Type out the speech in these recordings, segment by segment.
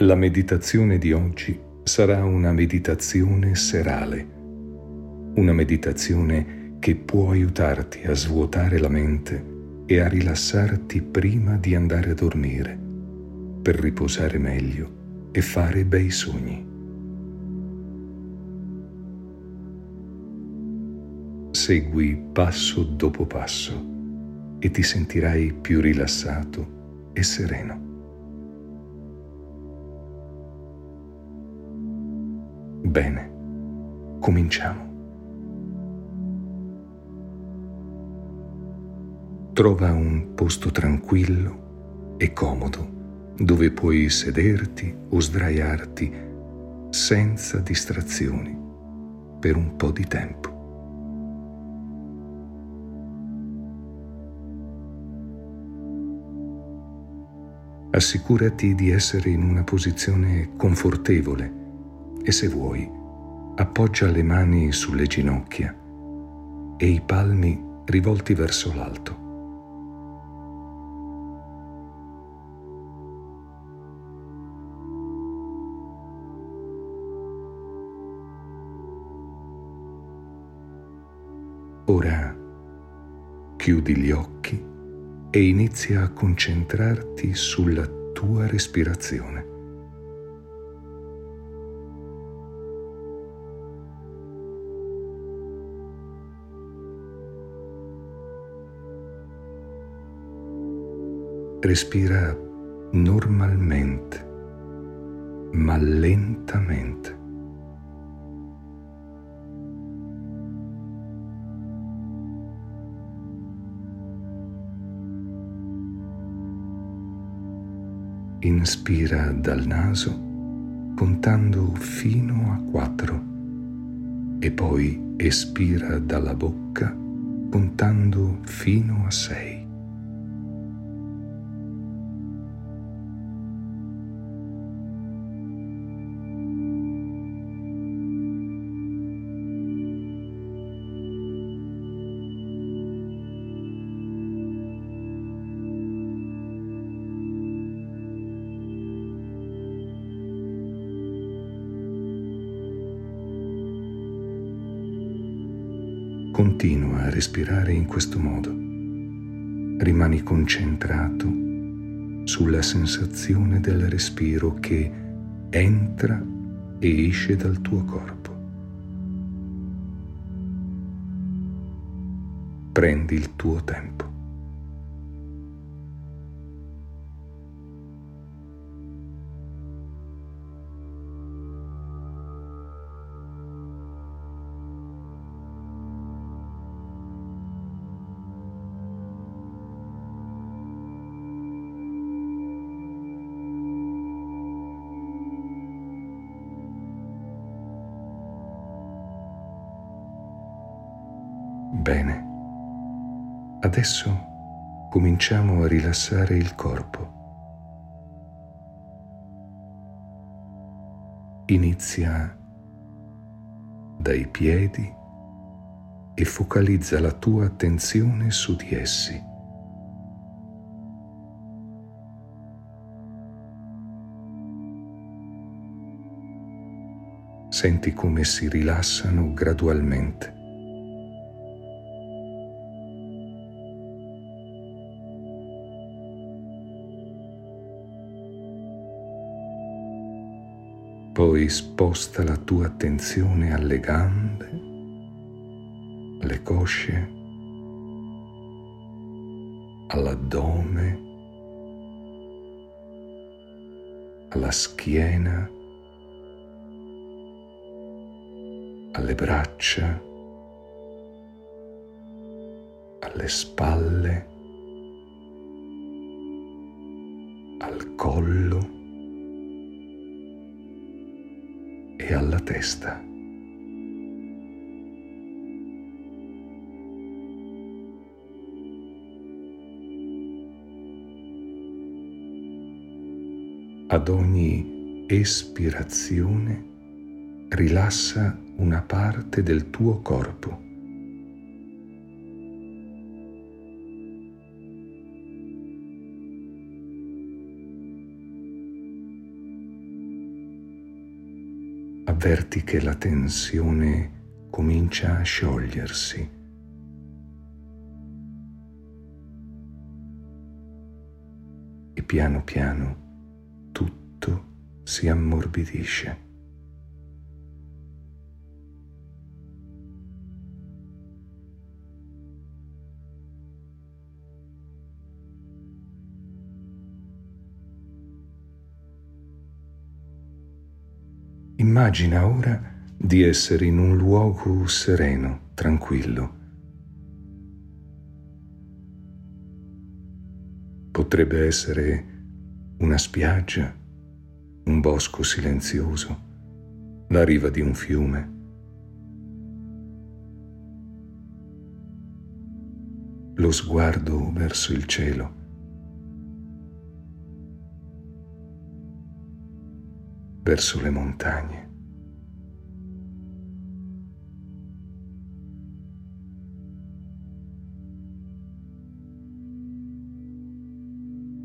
La meditazione di oggi sarà una meditazione serale, una meditazione che può aiutarti a svuotare la mente e a rilassarti prima di andare a dormire, per riposare meglio e fare bei sogni. Segui passo dopo passo e ti sentirai più rilassato e sereno. Bene, cominciamo. Trova un posto tranquillo e comodo dove puoi sederti o sdraiarti senza distrazioni per un po' di tempo. Assicurati di essere in una posizione confortevole e se vuoi, appoggia le mani sulle ginocchia e i palmi rivolti verso l'alto. Ora chiudi gli occhi e inizia a concentrarti sulla tua respirazione. Respira normalmente, ma lentamente. Inspira dal naso contando fino a quattro e poi espira dalla bocca contando fino a sei. Continua a respirare in questo modo. Rimani concentrato sulla sensazione del respiro che entra e esce dal tuo corpo. Prendi il tuo tempo. Adesso cominciamo a rilassare il corpo. Inizia dai piedi e focalizza la tua attenzione su di essi. Senti come si rilassano gradualmente. Poi sposta la tua attenzione alle gambe, alle cosce, all'addome, alla schiena, alle braccia, alle spalle, al collo e alla testa. Ad ogni espirazione rilassa una parte del tuo corpo. Avverti che la tensione comincia a sciogliersi. E piano piano tutto si ammorbidisce. Immagina ora di essere in un luogo sereno, tranquillo. Potrebbe essere una spiaggia, un bosco silenzioso, la riva di un fiume. Lo sguardo verso il cielo. Verso le montagne.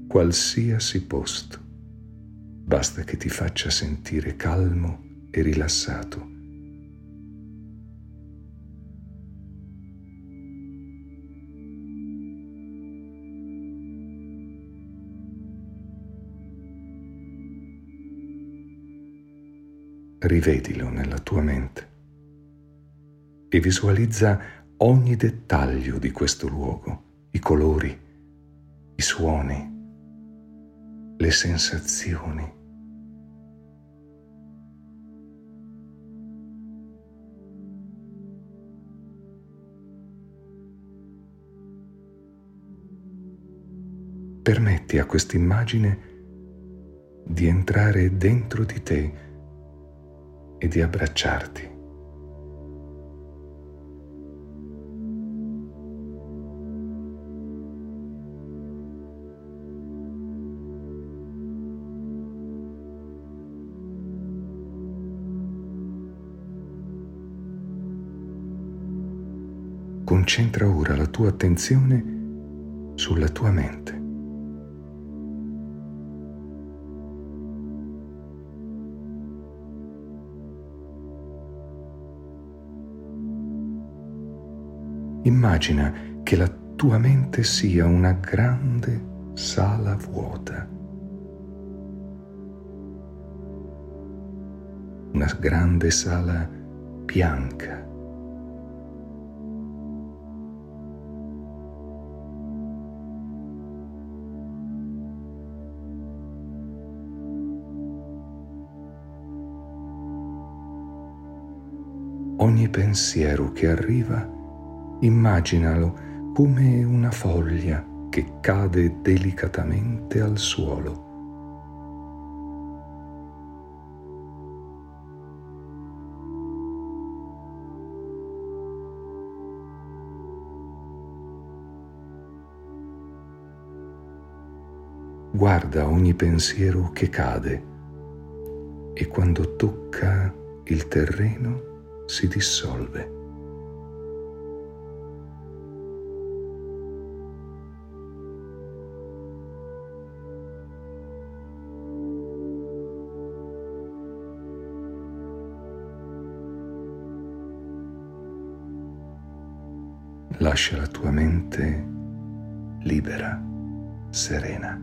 Qualsiasi posto, basta che ti faccia sentire calmo e rilassato. Rivedilo nella tua mente e visualizza ogni dettaglio di questo luogo, i colori, i suoni, le sensazioni. Permetti a quest'immagine di entrare dentro di te e di abbracciarti. Concentra ora la tua attenzione sulla tua mente. Immagina che la tua mente sia una grande sala vuota. Una grande sala bianca. Ogni pensiero che arriva immaginalo come una foglia che cade delicatamente al suolo. Guarda ogni pensiero che cade e quando tocca il terreno si dissolve. Lascia la tua mente libera, serena.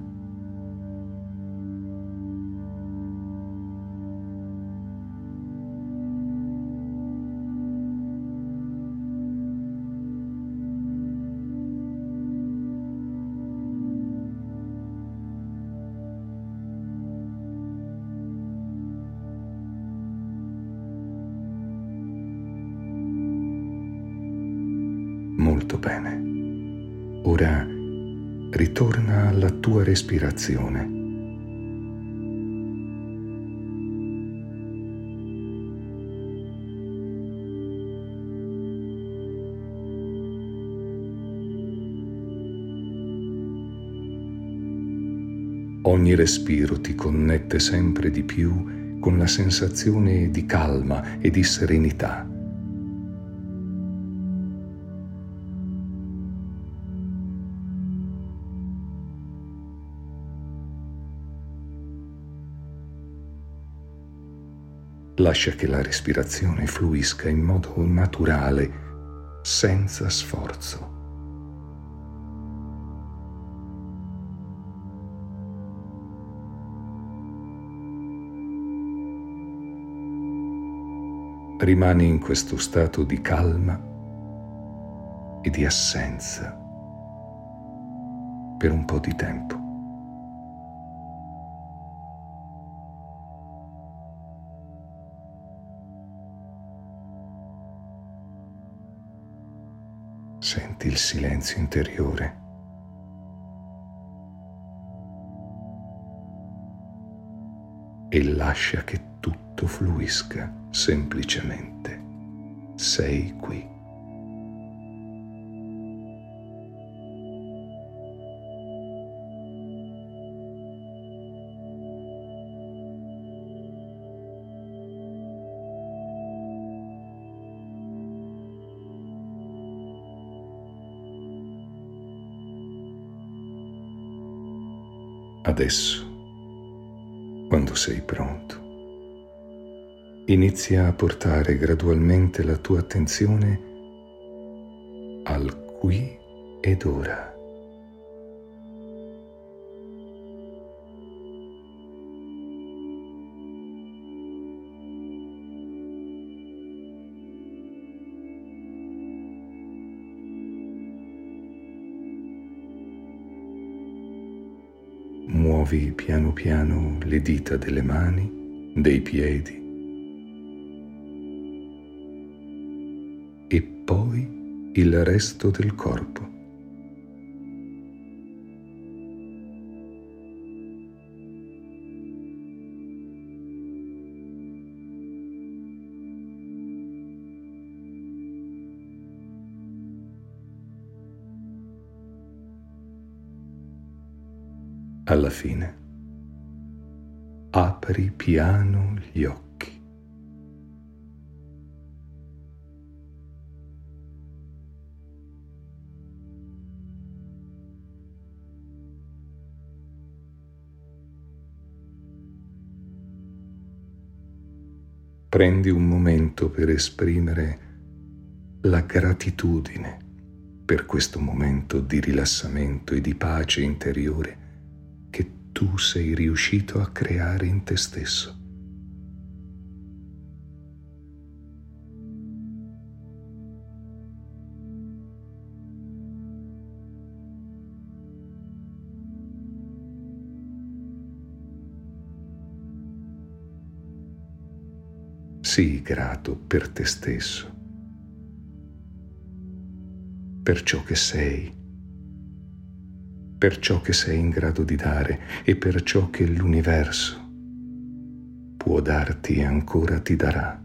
ritorna alla tua respirazione. Ogni respiro ti connette sempre di più con la sensazione di calma e di serenità Lascia che la respirazione fluisca in modo naturale, senza sforzo. rimani in questo stato di calma e di assenza per un po' di tempo. Il silenzio interiore. E lascia che tutto fluisca semplicemente. Sei qui. Adesso, quando sei pronto, inizia a portare gradualmente la tua attenzione al qui ed ora. Muovi piano piano le dita delle mani, dei piedi, poi il resto del corpo. Alla fine, apri piano gli occhi. prendi un momento per esprimere la gratitudine per questo momento di rilassamento e di pace interiore tu sei riuscito a creare in te stesso. Sii grato per te stesso, per ciò che sei, per ciò che sei in grado di dare e per ciò che l'universo può darti e ancora ti darà.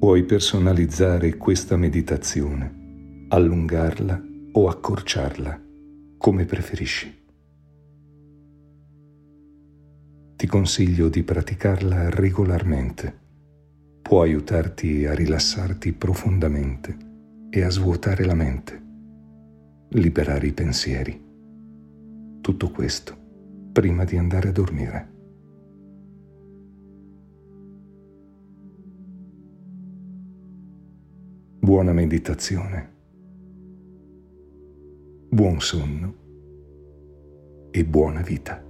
Puoi personalizzare questa meditazione allungarla o accorciarla, come preferisci. Consiglio di praticarla regolarmente. Può aiutarti a rilassarti profondamente e a svuotare la mente, liberare i pensieri. Tutto questo prima di andare a dormire. Buona meditazione buon sonno e buona vita.